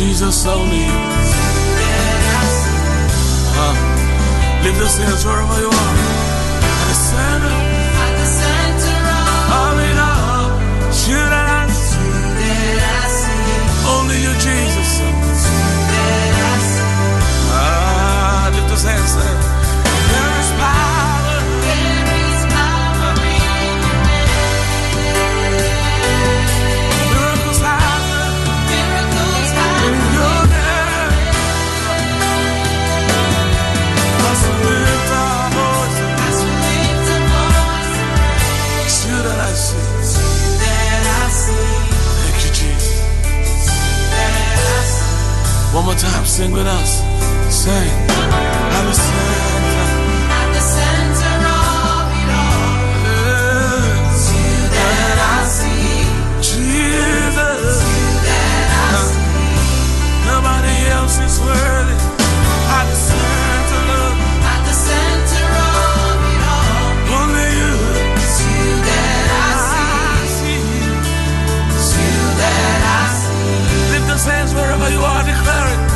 Jesus only. Uh, lift those hands wherever you are. At the center, of, it all. Only you, Jesus. Ah, lift those hands there. One more time, sing with us. Sing. Have a sing. you are declaring.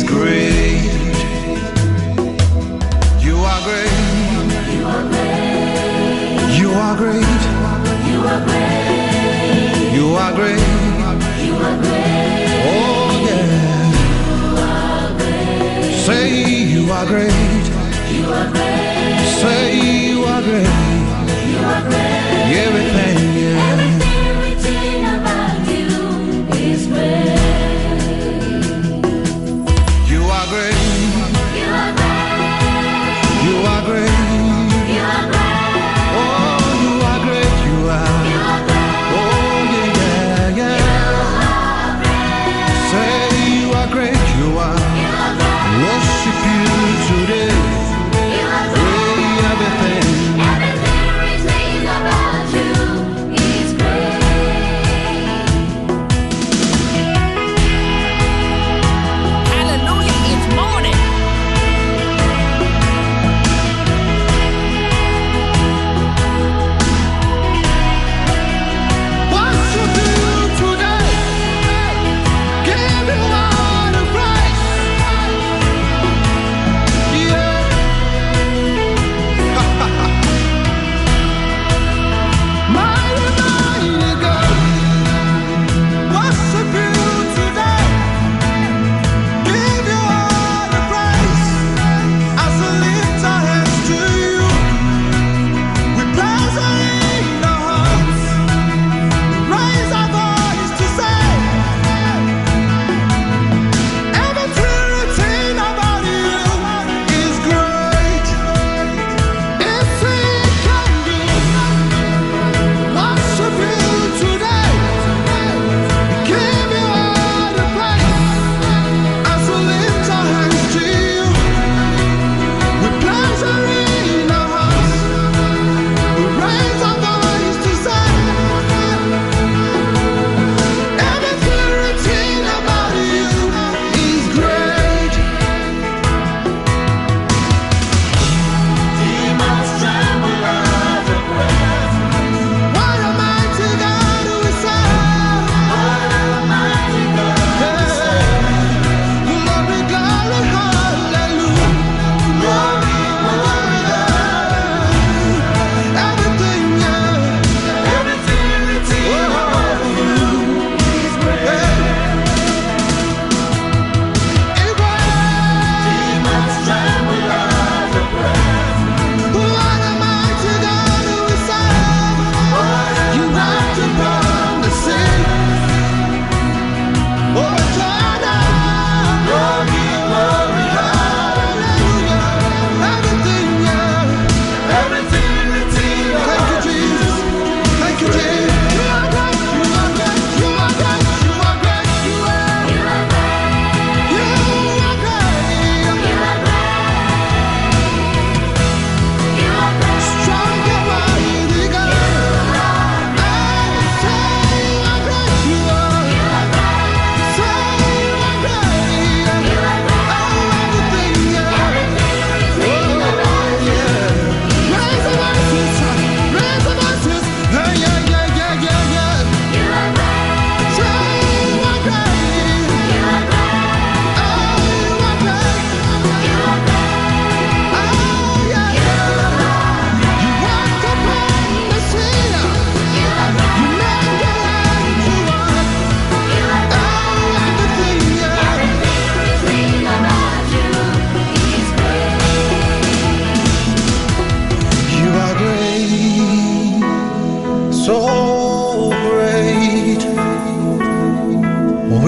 You are great. You are great. You are great. You are great. You are great. Oh yeah. Say you are great. You are great. Say you are great. You are great. Everything.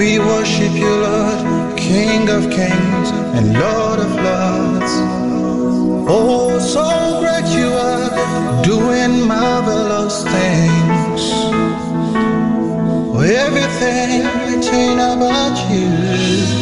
We worship you, Lord, King of kings and Lord of lords. Oh, so great you are, doing marvelous things. Everything, everything about you.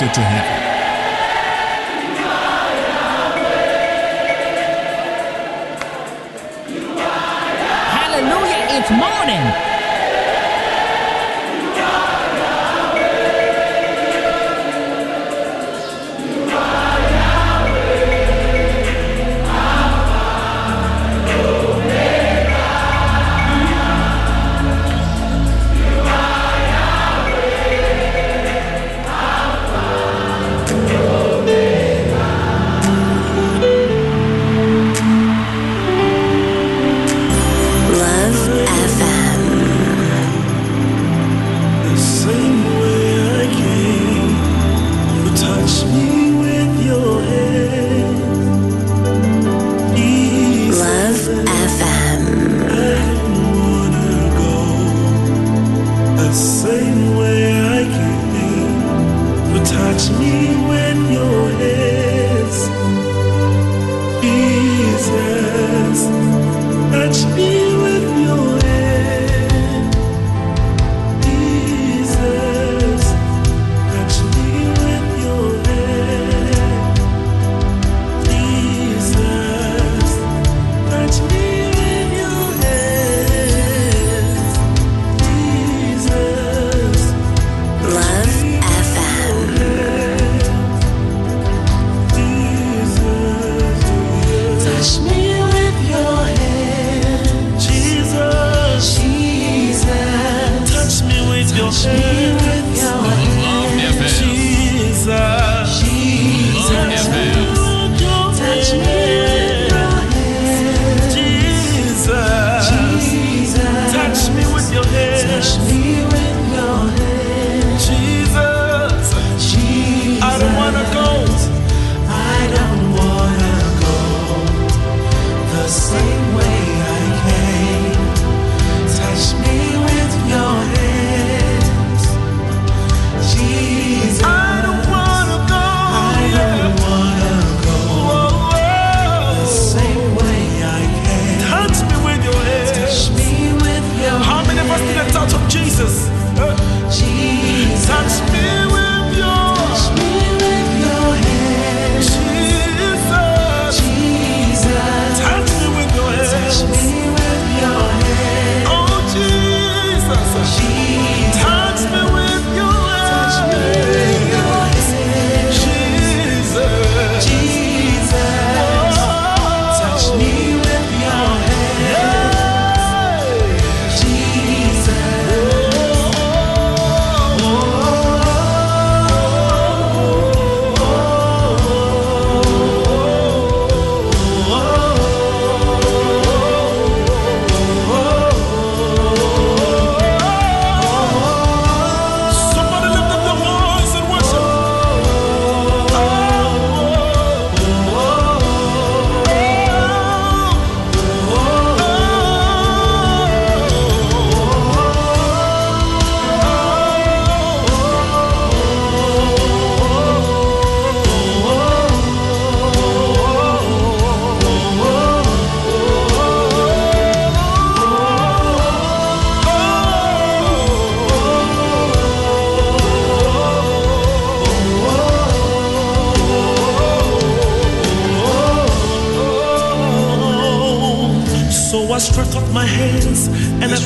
such to heaven.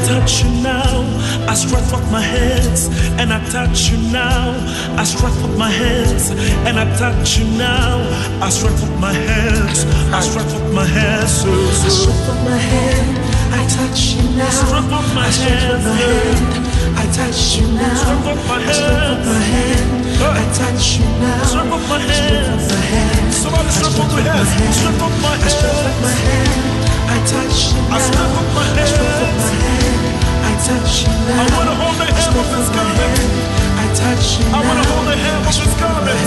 Touch you now. I stretch forth my hands and I touch you now. I stretch forth my hands and I touch you now. I stretch forth my hands. I stretch forth my hands. I stretch forth my hand, I touch you now. Stretch forth my I stretch forth my hand, I touch you now. Stretch forth my I stretch forth my hand, I touch you now. Stretch forth my I forth hands. my hand, Somebody stretch forth your hands. Stretch forth my stretch forth hands. my hand, I touch you now. I stretch forth my I stretch forth my hand, I touch you now. I wanna hold the hem of stretch his forth garment. hand, I touch you I wanna hold the hem of his garment.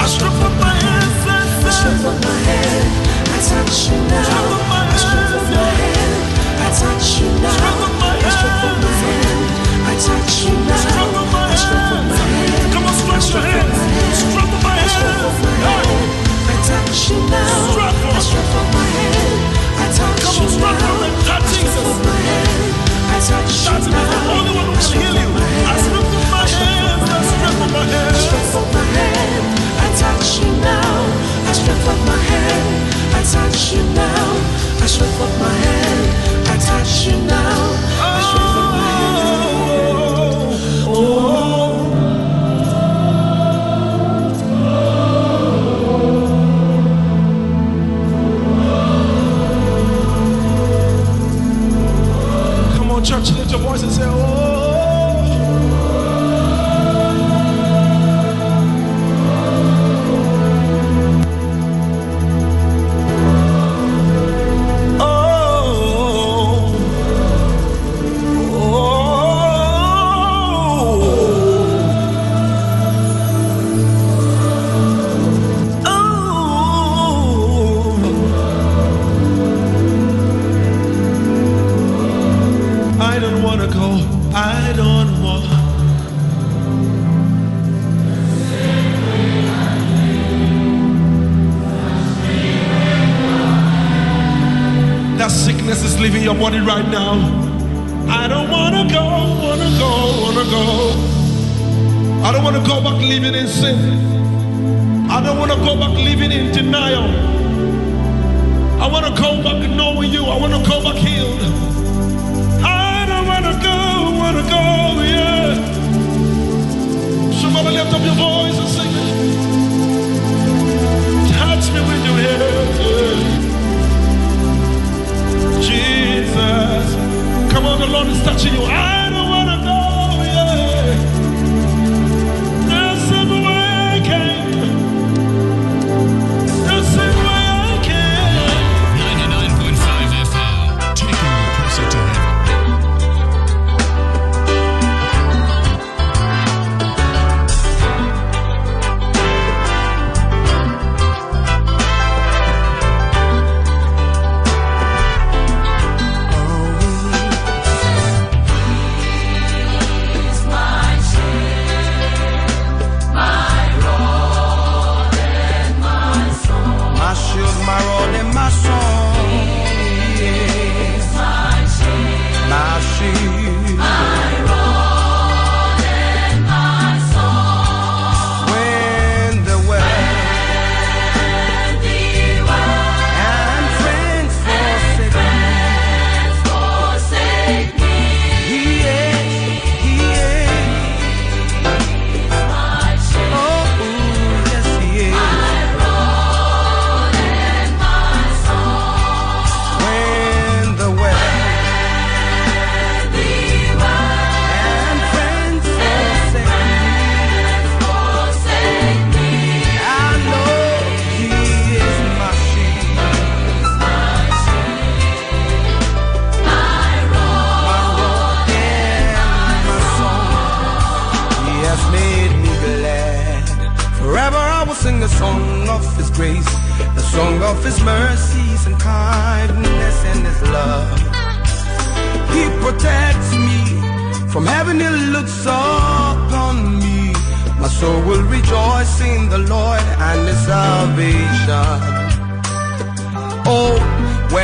I stretch forth my hands I stretch say, my hand, I touch you now. Stretch forth my I stretch forth my hand, I touch you now. My I stretch forth my hand, I touch you now. My I stretch forth my hand. Come on, stretch your hands. Stretch forth my I stretch forth my hand, I touch you now. Stretch forth. I stretch forth my hand, I touch Come on, stretch now. forth and touch I stretch Jesus. forth my hand, I touch you That's the now. only one who I can stretch heal my hand, stretch forth my hands. I stretch my I hands. stretch forth my hand, I touch you now. I stretch forth my hand, I touch you now. Attached off my hand. I touch you now. I stretch forth my hand, I touch you now.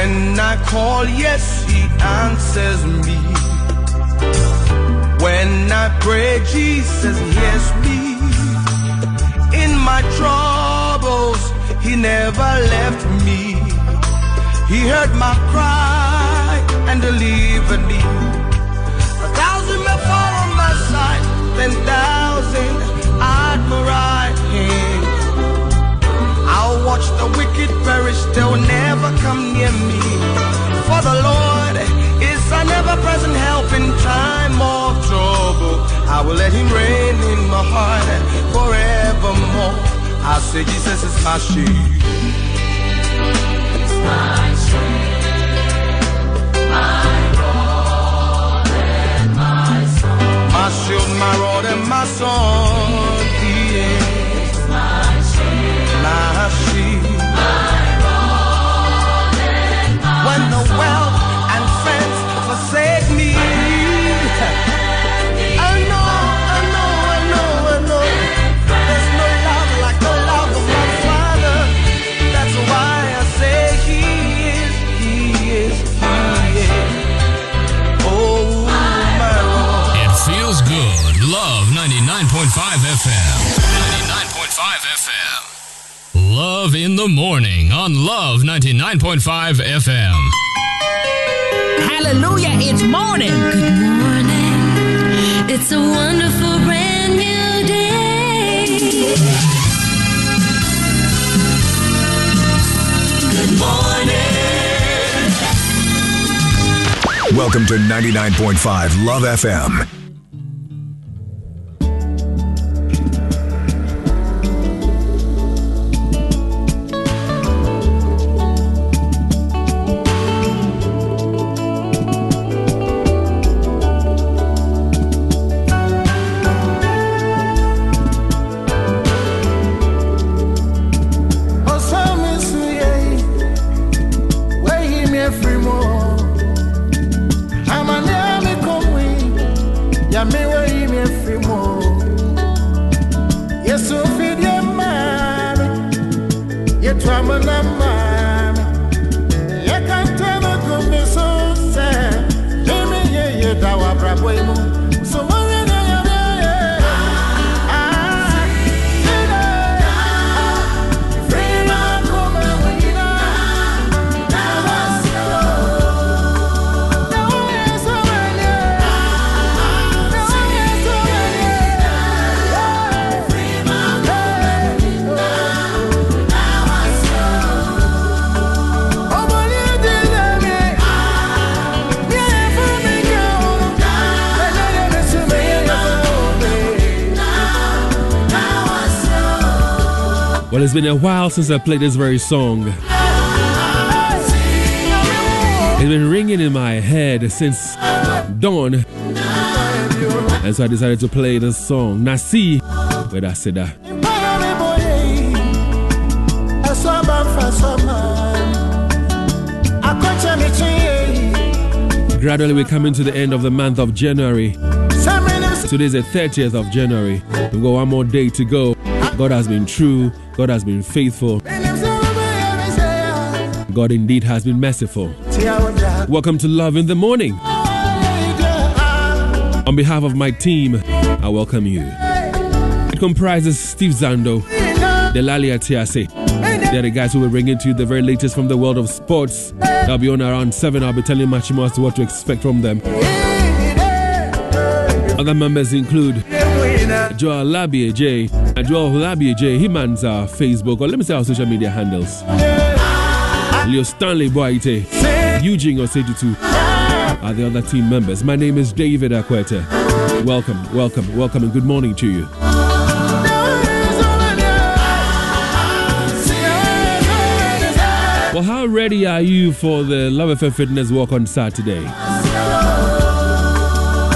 When I call, yes, He answers me. When I pray, Jesus hears me. In my troubles, He never left me. He heard my cry and deliver me. A thousand may fall on my side, ten thousand at my right watch the wicked perish, they will never come near me. For the Lord is an ever present help in time of trouble. I will let him reign in my heart forevermore. I say Jesus is my shield. My shield, my rod, and my song. The morning on Love 99.5 FM. Hallelujah, it's morning. Good morning. It's a wonderful brand new day. Good morning. Welcome to 99.5 Love FM. Well, it's been a while since I played this very song. It's been ringing in my head since dawn. And so I decided to play this song. Nasi, said that. Gradually, we're coming to the end of the month of January. Today is the 30th of January. We've got one more day to go. God has been true. God has been faithful. God indeed has been merciful. Welcome to Love in the Morning. On behalf of my team, I welcome you. It comprises Steve Zando, Delalia Tiase. They're the guys who will bring into you the very latest from the world of sports. I'll be on around 7. I'll be telling much more as to what to expect from them. Other members include Joel Labie J Joel Labie J. He mans our Facebook or let me say our social media handles. Leo Stanley Boite, Eugene Osejutu are the other team members. My name is David Akwete. Welcome, welcome, welcome, and good morning to you. Well, how ready are you for the Love FM Fitness Walk on Saturday?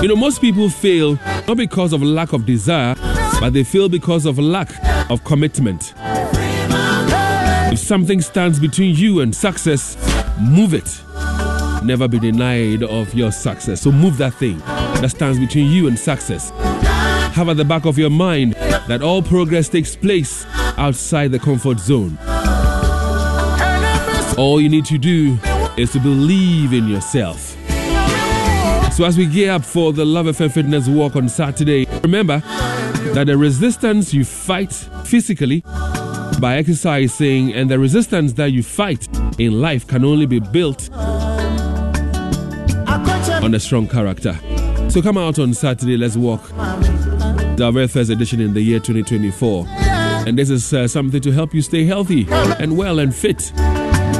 You know, most people fail not because of lack of desire, but they fail because of lack of commitment. If something stands between you and success, move it. Never be denied of your success. So move that thing that stands between you and success. Have at the back of your mind that all progress takes place outside the comfort zone. All you need to do is to believe in yourself. So as we gear up for the Love FM Fitness Walk on Saturday, remember that the resistance you fight physically by exercising and the resistance that you fight in life can only be built on a strong character. So come out on Saturday, let's walk. The very first edition in the year 2024. And this is uh, something to help you stay healthy and well and fit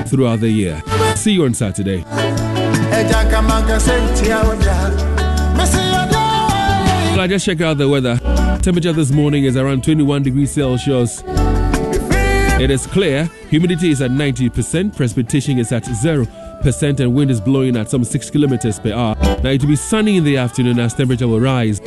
throughout the year. See you on Saturday. I just checked out the weather. Temperature this morning is around 21 degrees Celsius. It is clear. Humidity is at 90%. Precipitation is at 0%. And wind is blowing at some 6 kilometers per hour. Now, it will be sunny in the afternoon as temperature will rise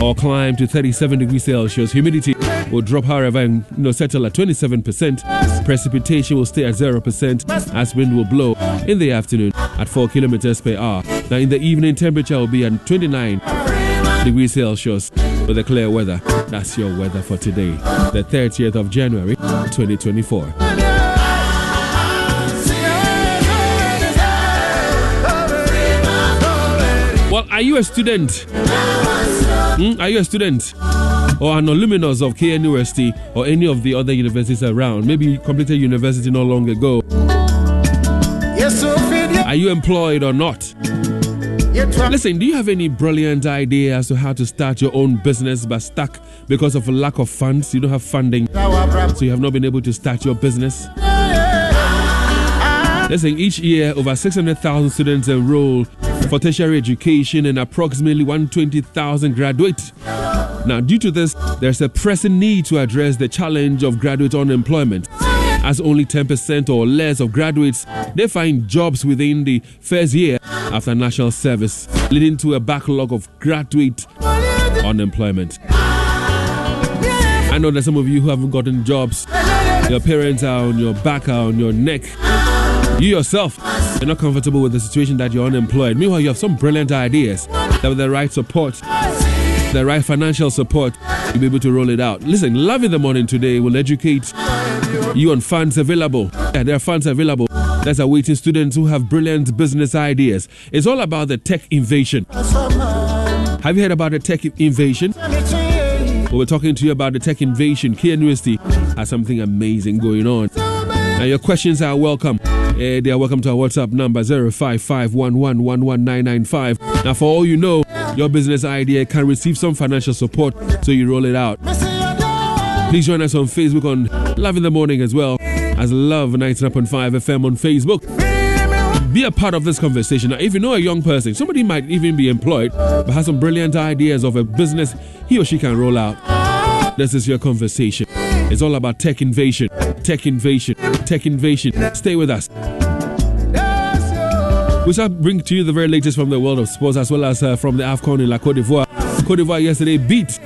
or climb to 37 degrees Celsius. Humidity will drop, however, and you know, settle at 27%. Precipitation will stay at 0% as wind will blow in the afternoon at 4 kilometers per hour. Now, in the evening, temperature will be at 29 degrees Celsius with the clear weather. That's your weather for today, the 30th of January, 2024. Well, are you a student? Hmm? Are you a student? Or an alumnus of KNUST or any of the other universities around? Maybe you completed university not long ago. Are you employed or not? Listen, do you have any brilliant idea as to how to start your own business but stuck because of a lack of funds? You don't have funding, so you have not been able to start your business? Listen, each year over 600,000 students enroll for tertiary education and approximately 120,000 graduate. Now, due to this, there's a pressing need to address the challenge of graduate unemployment as only 10% or less of graduates they find jobs within the first year after national service, leading to a backlog of graduate unemployment. I know that some of you who haven't gotten jobs, your parents are on your back, are on your neck. You yourself, you're not comfortable with the situation that you're unemployed. Meanwhile, you have some brilliant ideas that with the right support, the right financial support, you'll be able to roll it out. Listen, Love in the Morning today will educate you on funds available. Yeah, there are funds available. That's awaiting students who have brilliant business ideas. It's all about the tech invasion. Have you heard about the tech invasion? Well, we're talking to you about the tech invasion. KNUST has something amazing going on. Now, your questions are welcome. Uh, they are welcome to our WhatsApp number 0551111995. Now, for all you know, your business idea can receive some financial support, so you roll it out. Please join us on Facebook on Love in the Morning as well as Love 99.5 FM on Facebook. Be a part of this conversation. Now, if you know a young person, somebody might even be employed but has some brilliant ideas of a business he or she can roll out. This is your conversation. It's all about tech invasion, tech invasion, tech invasion. Stay with us. We shall bring to you the very latest from the world of sports as well as uh, from the AFCON in La Cote d'Ivoire. Cote d'Ivoire yesterday beat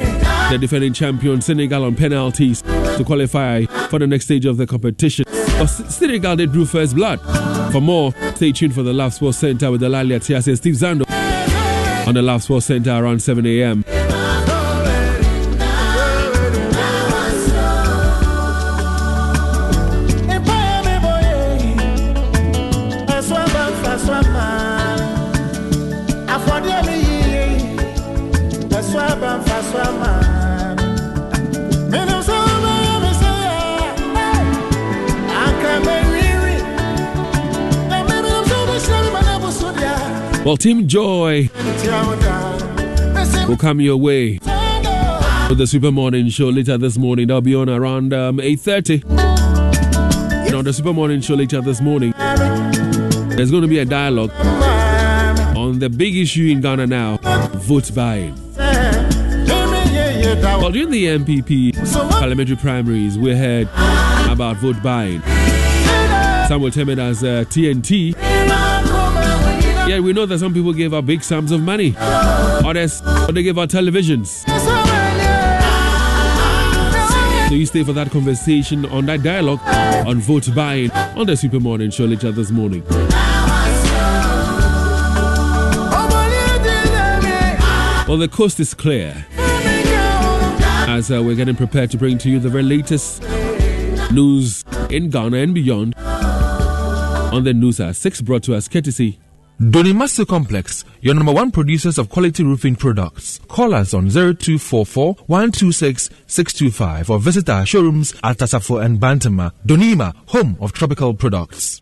the defending champion Senegal on penalties to qualify for the next stage of the competition. But Senegal they drew first blood. For more, stay tuned for the Love Sports Center with Delalia Tias and Steve Zando on the Love Sports Center around 7 a.m. Well, Team Joy will come your way with the Super Morning Show later this morning. They'll be on around um, 8.30. And on the Super Morning Show later this morning, there's going to be a dialogue on the big issue in Ghana now, vote buying. Well, during the NPP parliamentary primaries, we heard about vote buying. Some will term it as uh, TNT. Yeah, we know that some people gave out big sums of money. Others, but they gave out televisions. So you stay for that conversation on that dialogue on vote buying on the Super Morning Show later this morning. Well, the coast is clear as uh, we're getting prepared to bring to you the very latest news in Ghana and beyond on the news at 6 brought to us courtesy Donimasu Complex, your number one producers of quality roofing products. Call us on 0244 126 625 or visit our showrooms at Tasafo and Bantama. Donima, home of tropical products.